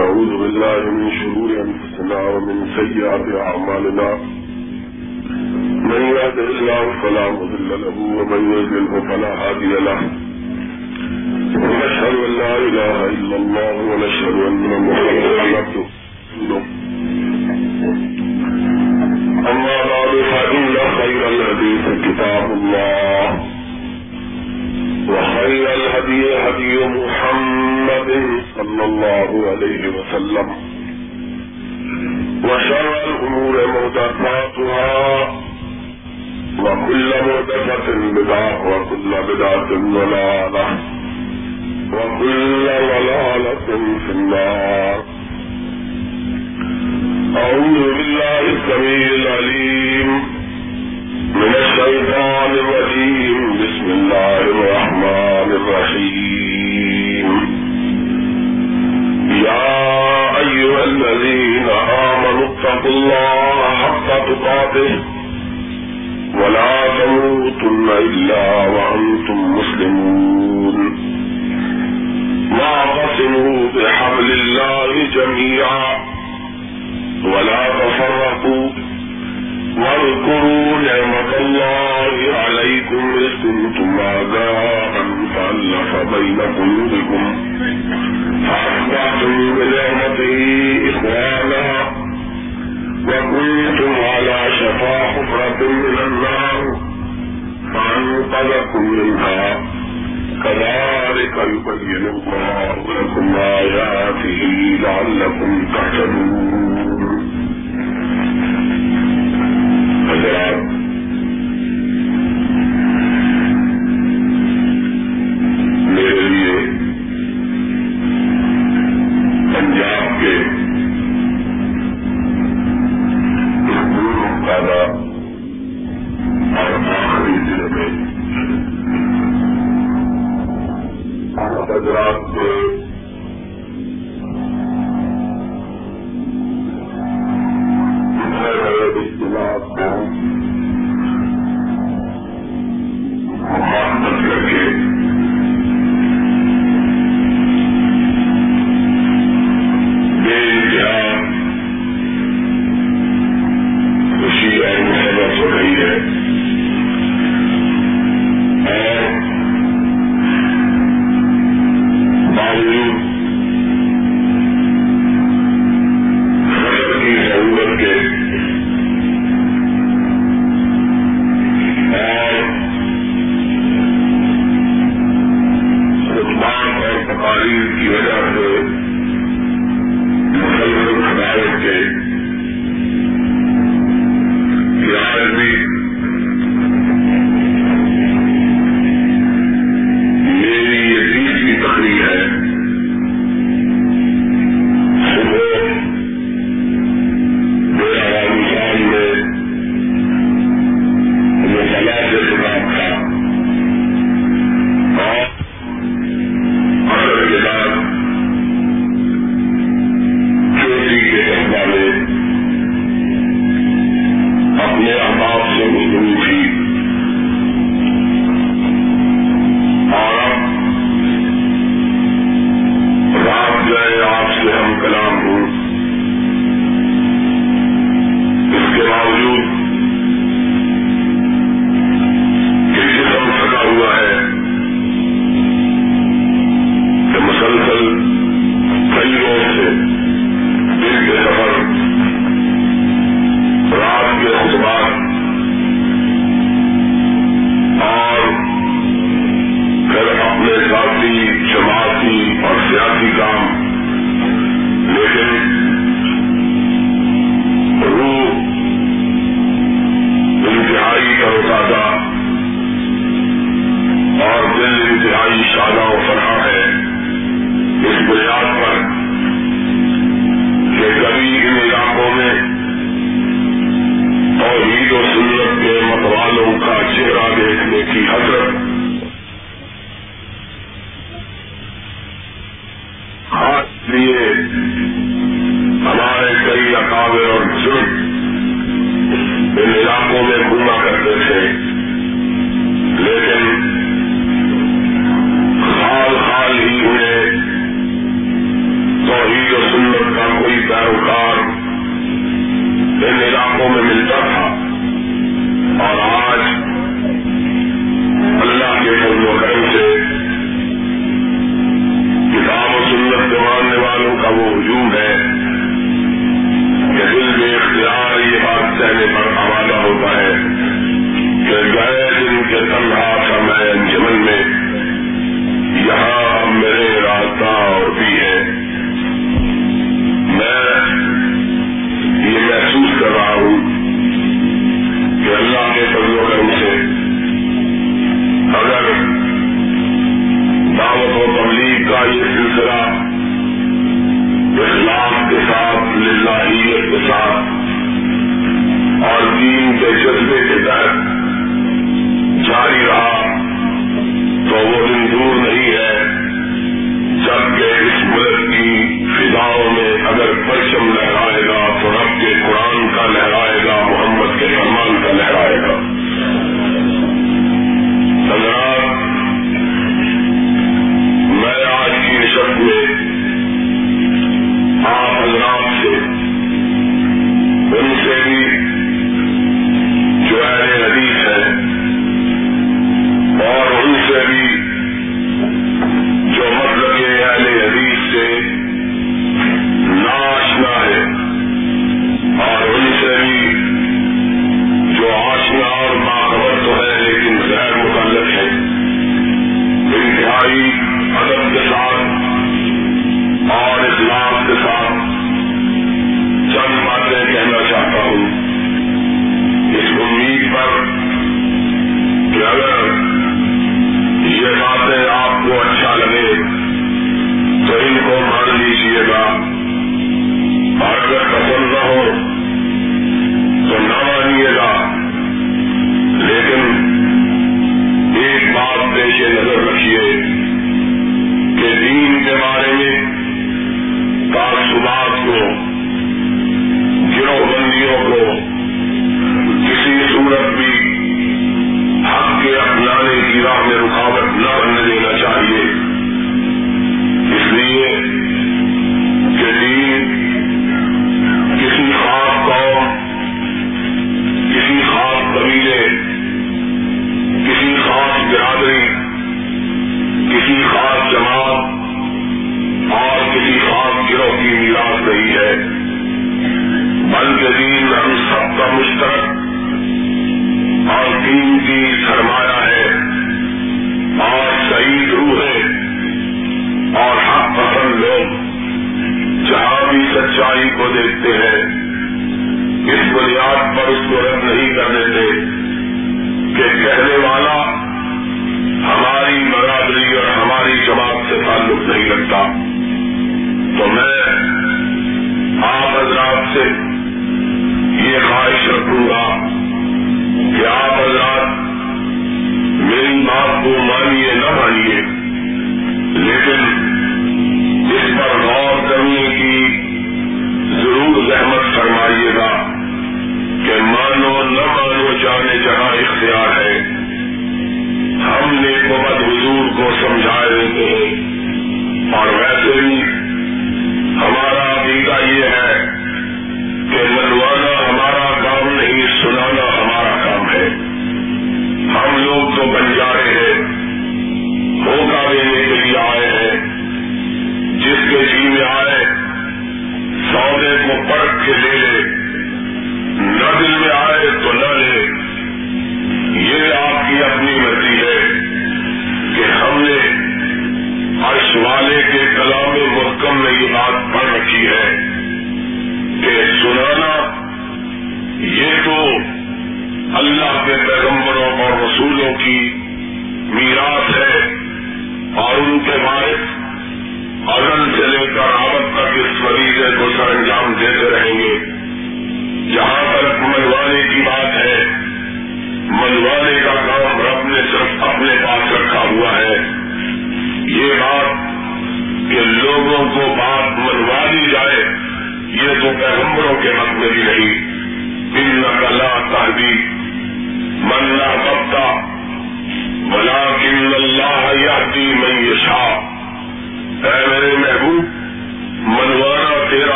ونعوذ بالله من شرور أنفسنا ومن سيئات أعمالنا. من يهد الله فلا مضل له ومن يضلله فلا هادي له. ونشهد أن لا إله إلا الله ونشهد أن محمدا عبده أما بعد، فإن خير الحديث كتاب الله. وخير الهدي هدي محمد صلى الله عليه وسلم. وشر الأمور مهدفاتها، وكل مهدفة بدعة، وكل بدعة ضلالة، وكل ضلالة في النار. أعوذ بالله السميع العليم من الشيطان الرجيم. بسم الله الرحمن الرحيم. يا أيها الذين آمنوا اتقوا الله حق تقاته ولا تموتن إلا وأنتم مسلمون واعتصموا بحبل الله جميعا ولا تفرقوا واذكروا نعمة الله عليكم إذ كنتم أعداء فألف بين قلوبكم فأصبحتم بنعمته إخوانا وكنتم على شفا حفرة من النار فأنقذكم منها. كذلك يبين الله لكم آياته لعلكم تهتدون. حضرات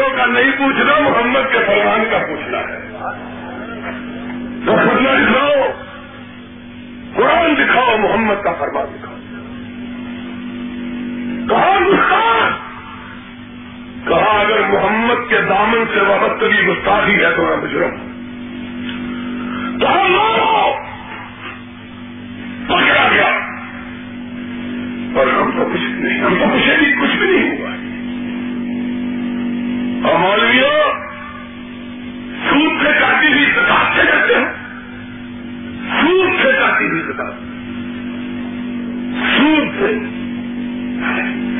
کے کا نہیں پوچھنا، محمد کے فرمان کا پوچھنا ہے۔ دستخط نہ دکھاؤ قرآن دکھاؤ، محمد کا فرمان دکھاؤ۔ کہا گستاخ کہا، اگر محمد کے دامن سے وابستگی گستاخی ہے تو میں مجرم ہوں۔ کہا مارو پکڑا گیا۔ اور ہم تو کچھ نہیں، ہم تو مجھے بھی کچھ بھی نہیں اور مولویوں، سود سے کاٹی ہوئی زکات سے کرتے ہیں سود سے کاٹی ہوئی زکات۔ سود سے۔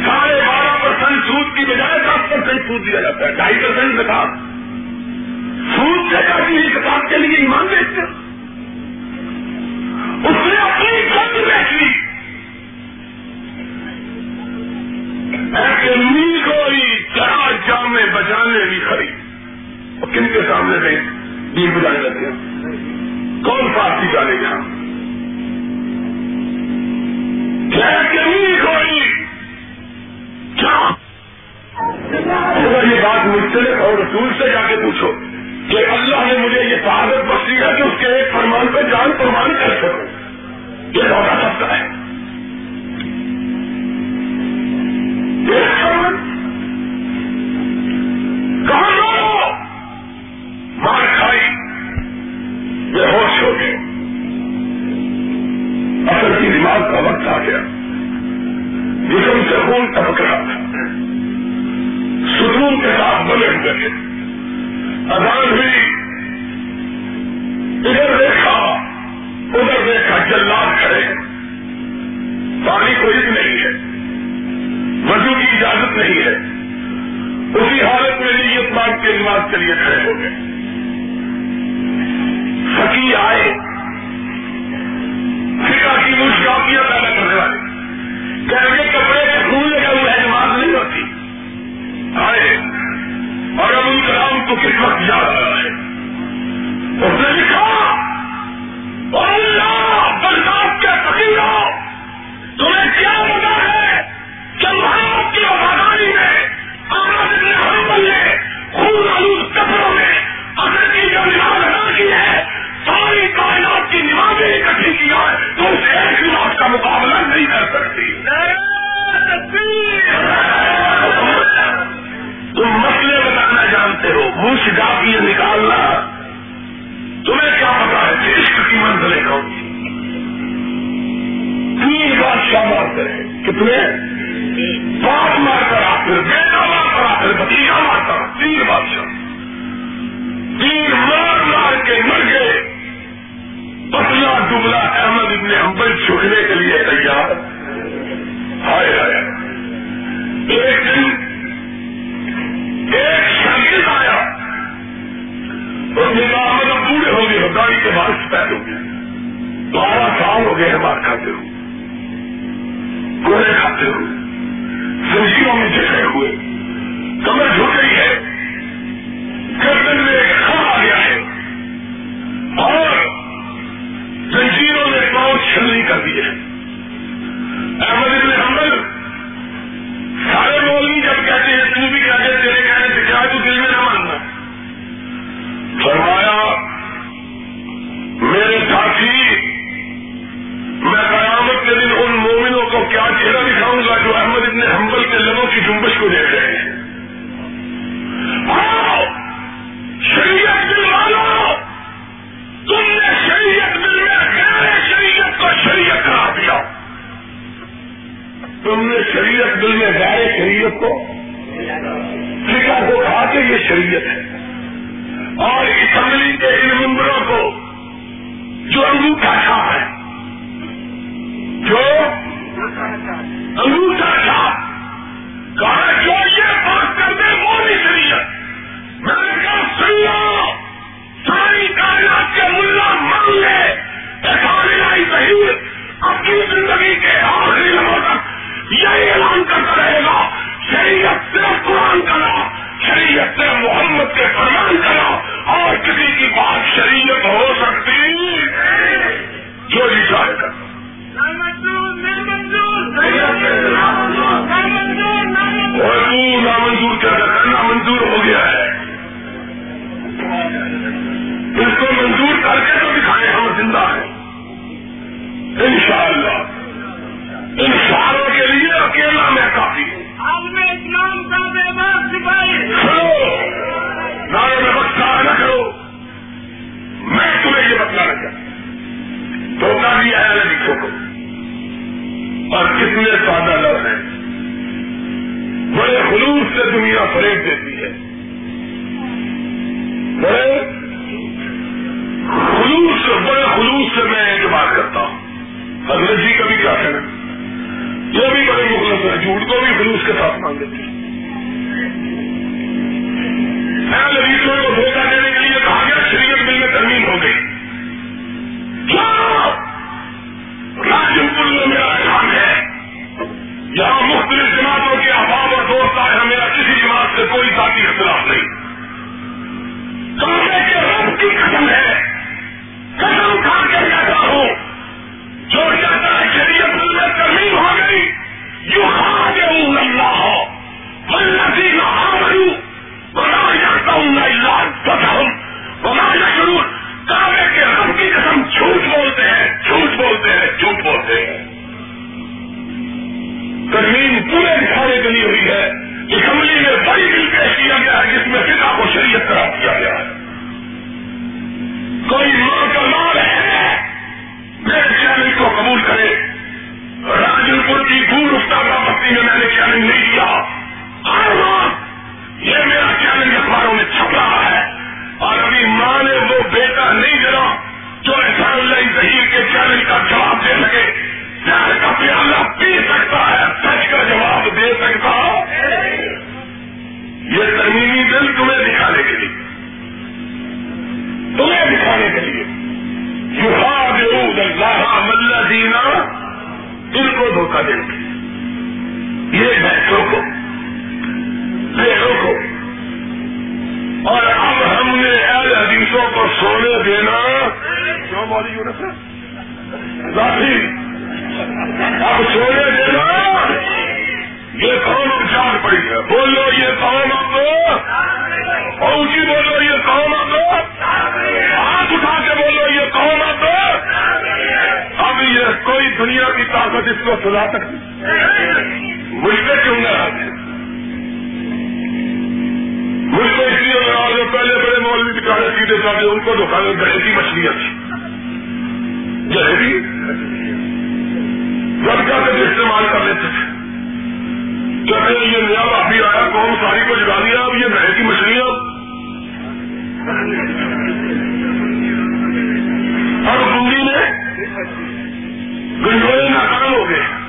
ساڑھے بارہ پرسینٹ سود کی بجائے دس پرسینٹ سود دیا جاتا ہے، ڈھائی پرسینٹ زکات۔ سود سے کاٹی ہوئی زکات کے لیے ایمان بیچتے اس نے اپنی خود بیچ لی۔ ایسے نیل کوئی چار جامے بجانے بھی خرید۔ اور کن کے سامنے گئے دین بجانے لگے؟ کون پارٹی جانے گا؟ کوئی؟ اگر یہ بات مجھ سے اور رسول سے جا کے پوچھو کہ اللہ نے مجھے یہ شہادت بخشی ہے کہ اس کے ایک فرمان پہ جان قربان کر سکوں، یہ لوٹا اچھا سکتا ہے۔ مار کھائی بے ہوش ہو گئے۔ اصل کی دماغ کا وقت آ گیا۔ جسم سے خون ٹپک رہا تھا۔ سکون کے ساتھ بنے ہوئے تھے ہوئی۔ ادھر دیکھا ادھر دیکھا جلاد کھڑے پانی کوئی نہیں ہے۔ وضو کی اجازت نہیں ہے۔ اسی حالت میں نیت مانگ کے نماز کے لیے کھڑے ہو گئے۔ سکی آئے۔ فکا کی مشکلات پیدا کرنے والے۔ کہہ کے کپڑے کا خون لگا ہوا ہے نماز نہیں ہوتی۔ آئے۔ اور اب ان کلام کو کس وقت جا رہا ہے؟ اس نے لکھا اور اللہ، برداشت کے فقیروں تمہیں کیا بتا ہے جو نماز ادا کی ہے ساری کائنات کی نمازیں اکٹھی کی جائے تو اس ایک نماز کا مقابلہ نہیں کر سکتی۔ مہینہ فریب دیتی ہے۔ بڑے خلوص بڑے خلوص سے میں اعتبار کرتا ہوں۔ حضرت جی کا بھی کیا ہے جو بھی بڑے مخلص ہیں جھوٹ کو بھی خلوص کے ساتھ مان دیتی ہیں کیوں مولی ذاتی اب سونے دینا یہ کون جان پڑی ہے بولو یہ کون اب اونچی بولو یہ کون اب ہاتھ اٹھا کے بولو یہ کون اب اب یہ کوئی دنیا کی طاقت اس کو سلا سکتی مجھ پہ کیوں نہ آتے مجھ کو اس لیے پہلے بڑے مولوی بچارے سیدھے ساتھ ان کو دکھا دو گہری مچھلیاں تھی جہری لڑکا سے استعمال کر لیتے تھے کہتے یہ نیا بھابی آیا، قوم ساری کو جگا دیا، اب یہ گہر کی مچھلیاں اور بندی میں گنڈوئے ناکام ہو گئے۔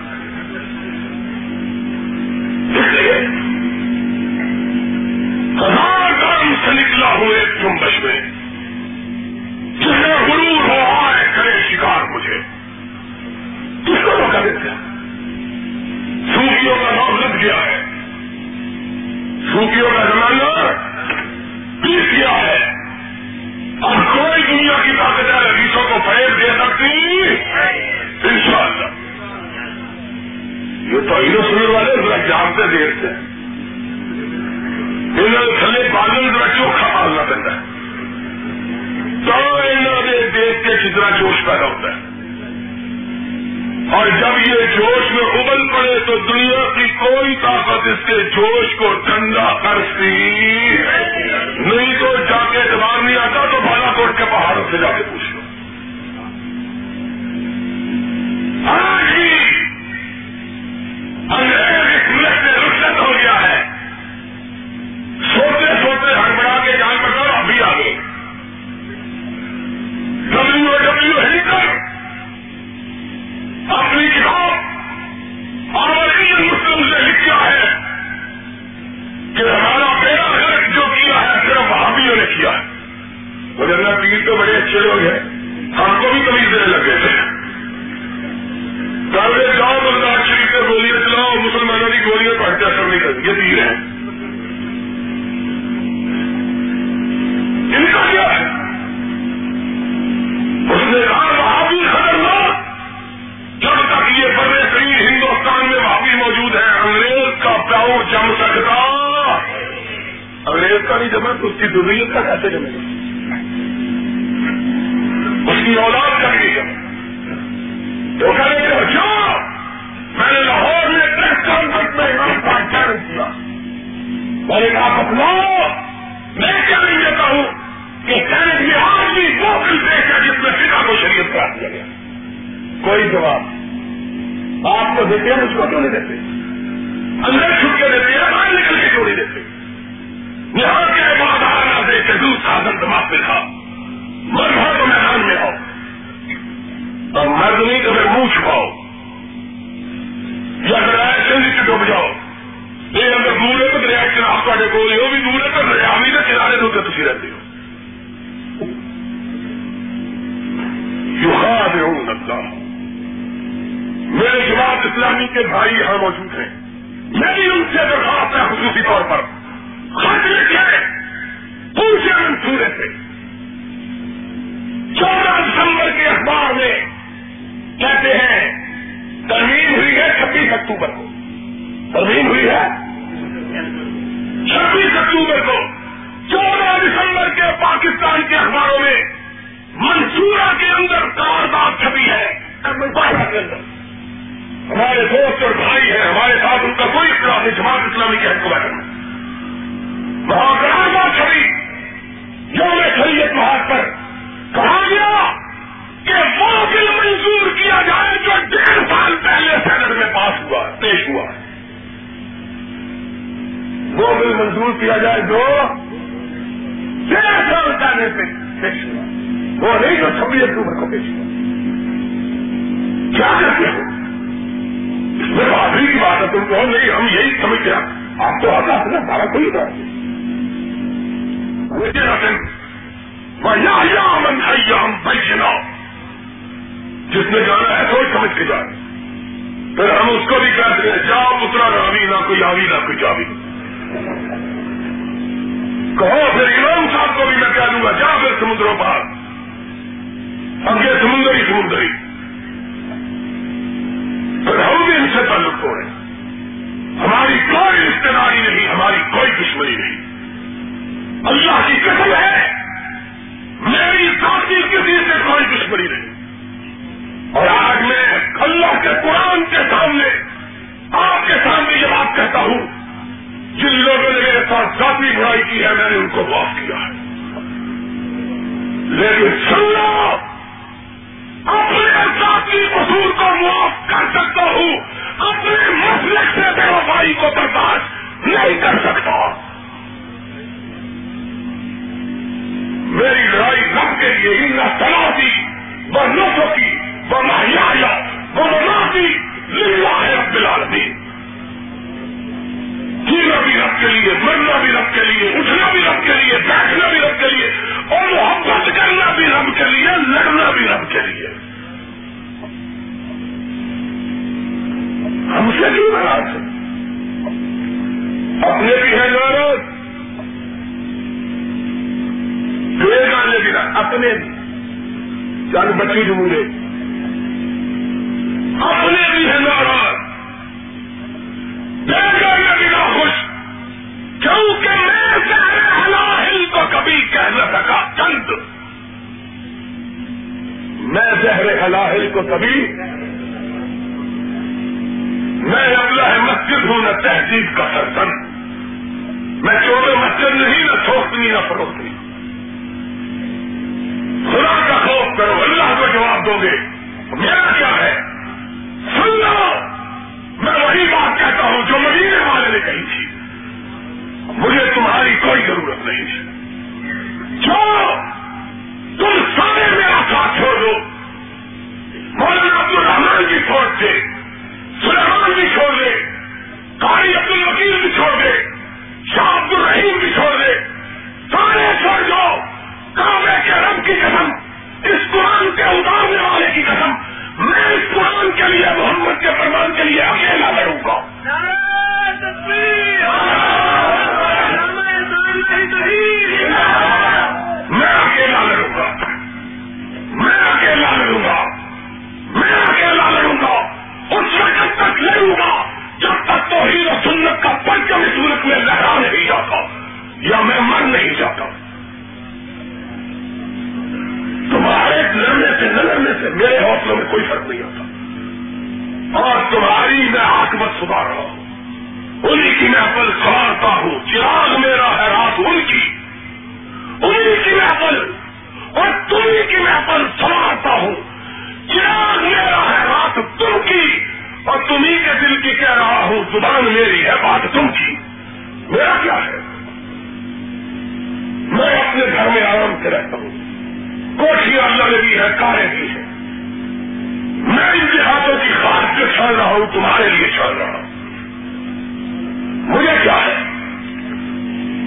اسلامی کے بھائی یہاں موجود ہیں۔ میری ان سے درخواست ہے خصوصی طور پر۔ خط لکھے پوچھے منصورے سے۔ چودہ دسمبر کے اخبار میں کہتے ہیں، ترمیم ہوئی ہے چھبیس اکتوبر کو۔ ترمیم ہوئی ہے؟ چھبیس اکتوبر کو۔ چودہ دسمبر کے پاکستان کے اخباروں میں منصورہ کے اندر کاردار چھپی ہے۔ بارہ کے اندر ہمارے دوست اور بھائی ہیں، ہمارے ساتھ ان کا کوئی اختلاف نہیں، جماعت اسلامی کے حق کو بیٹھنا وہاں کراردار چھپی یوم شریعت محاذ پر کہا گیا کہ وہ بل منظور کیا جائے جو ڈیڑھ سال پہلے سینٹ میں پاس ہوا، پیش ہوا؟ وہ بل منظور کیا جائے جو ڈیڑھ سال پہلے پیش ہوا۔ وہ نہیں جو چھبیس اکتوبر کو پیش ہوا۔ کیا کرتے ہو میرے آخری کی بات ہے، تم کہو نہیں، ہم یہی سمجھتے ہیں۔ آپ تو آتا ہے۔ نا سارا کوئی تھا من ایام جس نے جانا ہے سوچ سمجھ کے جانا پھر ہم اس کو بھی کہتے ہیں، جا پترا راوی، نہ کوئی آوی، نہ کوئی جاوی۔ کہو پھر امام صاحب کو بھی میں کہہ دوں گا، جا پھر سمندروں پار۔ اب یہ سمندری سمندری۔ پھر ہم بھی ان سے تعلق ہو ہماری کوئی رشتے داری نہیں، ہماری کوئی دشمنی نہیں۔ اللہ کی قسم ہے، میری ساتھی کسی سے کوئی دشمنی نہیں۔ اور آج میں اللہ کے قرآن کے سامنے، آپ کے سامنے یہ بات کہتا ہوں۔ جن لوگوں نے میرے ساتھ ذاتی برائی کی ہے، میں نے ان کو معاف کیا ہے۔ لیکن سننا اپنے ذاتی قصور کو معاف کر سکتا ہوں، اپنے مسلک سے بے وفائی کو برداشت نہیں کر سکتا۔ میری لڑائی رب کے لیے ہی نہ تلا دی وہ نسو کی وہ مہیا وہ منافی للہ ہے رب العالمین۔ جینا بھی رب کے لیے، مرنا بھی رب کے لیے، اٹھنا بھی رب کے لیے، بیٹھنا بھی رب کے لیے، اور محبت کرنا بھی رب کے لیے، لڑنا بھی رب کے لیے۔ ہم سے بھی ناراض اپنے بھی ہیں ناراض گانے بھی اپنے بھی۔ چل بچی ڈھونڈے۔ کو کبھی میں اللہ مسجد ہوں، نہ تہذیب کا سرسن میں چور مسجد نہیں، نہ تھوکتی نہ فروختی۔ خدا کا خوف کرو، اللہ کو جواب دو گے۔ میرا کیا ہے؟ سن لو۔ میں وہی بات کہتا ہوں جو مدینے والے نے کہی تھی۔ مجھے تمہاری کوئی ضرورت نہیں۔ جو تم سارے میرا ساتھ چھوڑ دو۔ قاری عبد الوکیل بھی چھوڑ دے۔ میں مر نہیں جاتا تمہارے لڑنے سے نہ لڑنے سے میرے حوصلوں میں کوئی فرق نہیں آتا اور تمہاری میں آکمت سدھار رہا ہوں۔ انہیں کی میں عقل سوارتا ہوں۔ چراغ میرا ہے رات ان کی۔ انہیں کی میں عقل اور تمہیں کی میں عقل سوارتا ہوں۔ چراغ میرا ہے رات تم کی اور تمہیں کے دل کی کہہ رہا ہوں، زبان میری ہے بات تم کی۔ میرا کیا ہے؟ میں اپنے گھر میں آرام سے رہتا ہوں۔ کوٹیاں اللہ نے بھی ہے، کاریں بھی ہے میں ان کے ہاتھوں کی خاص سے چھڑ رہا ہوں، تمہارے لیے چھڑ رہا ہوں۔ مجھے کیا ہے؟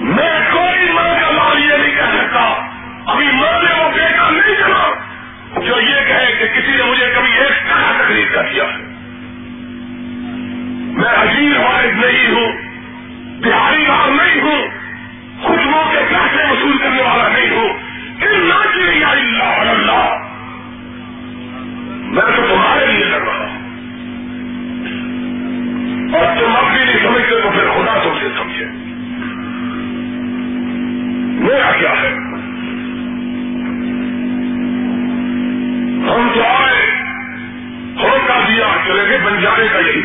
میں کوئی ماں کا مال یہ نہیں کہہ سکتا۔ ابھی ماں نے وہ بیٹا نہیں چلا جو یہ کہے کہ کسی نے مجھے کبھی ایک طرح تقریر کر دیا۔ ہے میں عجیب واحد نہیں ہوں، بہاری رام نہیں ہوں۔ خوشبو کے پیسے وصول کرنے والا نہیں ہوں اللہ اللہ۔ میں تو تمہارے لیے کر رہا ہوں۔ اور تم اب بھی نہیں سمجھتے تو پھر خدا تم سے سمجھے۔ میرا کیا ہے؟ ہم تو آئے ہوتا دیا، چلے گئے بنجارے کا یہی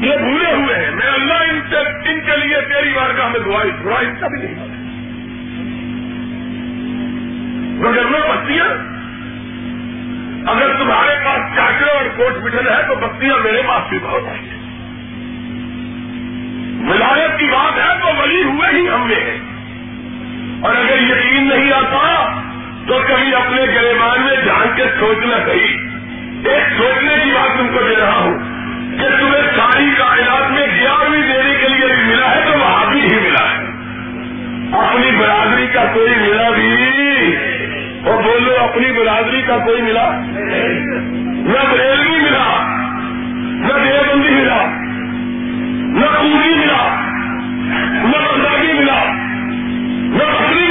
جو بھولے ہوئے ہیں۔ میں اللہ ان, سے ان کے لیے تیری بارگاہ میں دعا دعا ان کا بھی نہیں روزانہ بستیاں اگر تمہارے پاس چاچرے اور کوٹ مٹل ہے تو بستیاں میرے پاس بھی بہت آئی ہیں۔ ولایت کی بات ہے تو ولی ہوئے ہی ہم نے اور اگر یقین نہیں آتا تو کبھی اپنے گریبان میں جان کے سوچنا صحیح ایک سوچنے کی بات تم کو دے رہا ہوں۔ جب تمہیں ساری کائنات میں گیارہویں دینے کے لیے بھی ملا ہے تو وہاں بھی ہی ملا ہے۔ اپنی برادری کا کوئی ملا بھی؟ اور بولو اپنی برادری کا کوئی ملا؟ نہ بریلوی ملا، نہ دیوبندی ملا، نہ پوری ملا، نہ بنداگی ملا، نہ بکری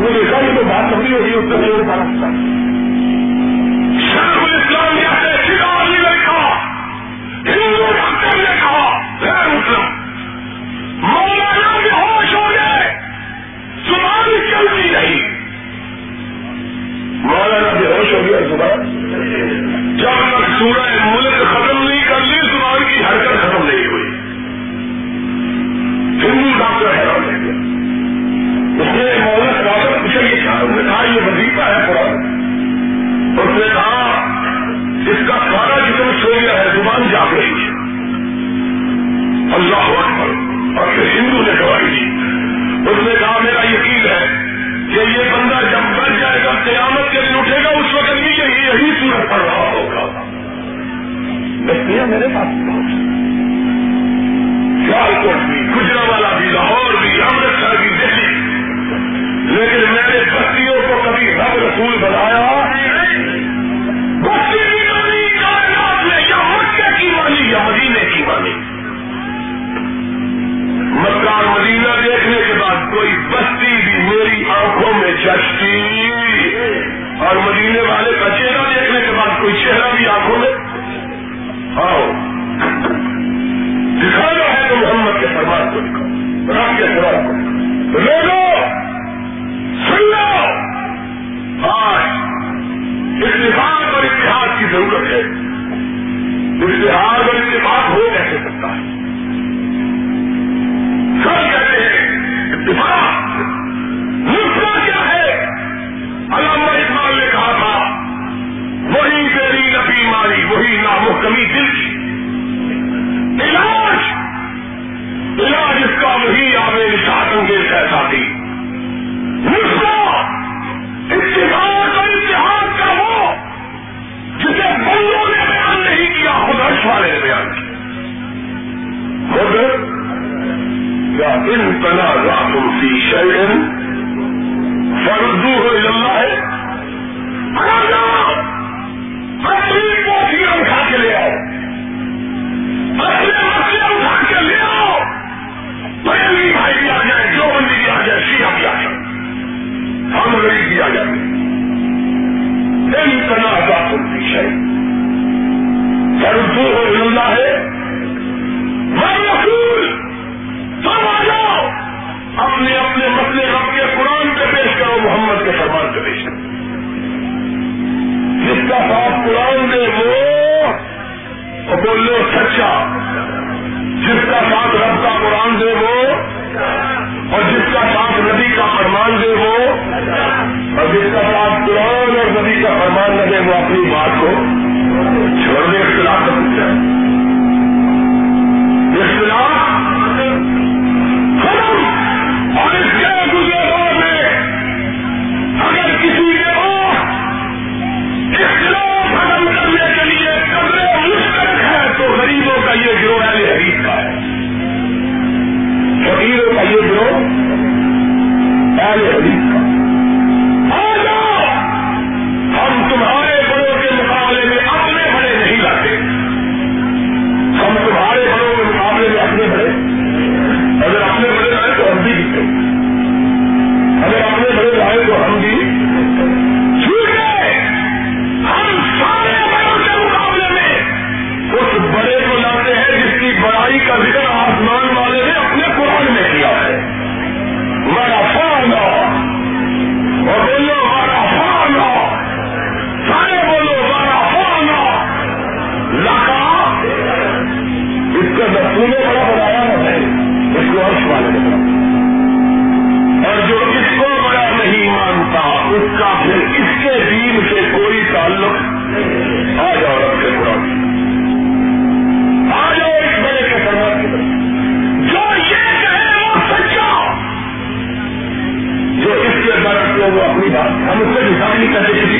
وہ دیکھا یہ تو بات لمبی ہوگی اس نے میرے پاس خیال کو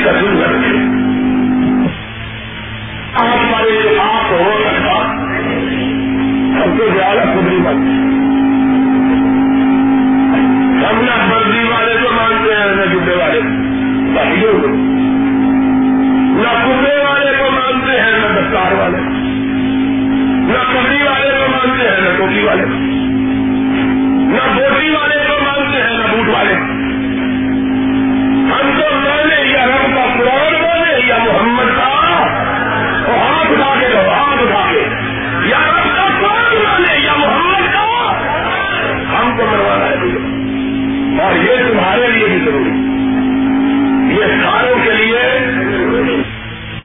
کا ظلم رکھے آپ والے جو آپ ہو رکھا سب کو زیادہ قدری بن سمنا اٹھا کے دو ہاتھ اٹھا کے۔ یا رب کا کون مانے یا محمد کا۔ ہم کو مروانا ہے تجھے اور یہ تمہارے لیے بھی ضروری۔ یہ ساروں کے لیے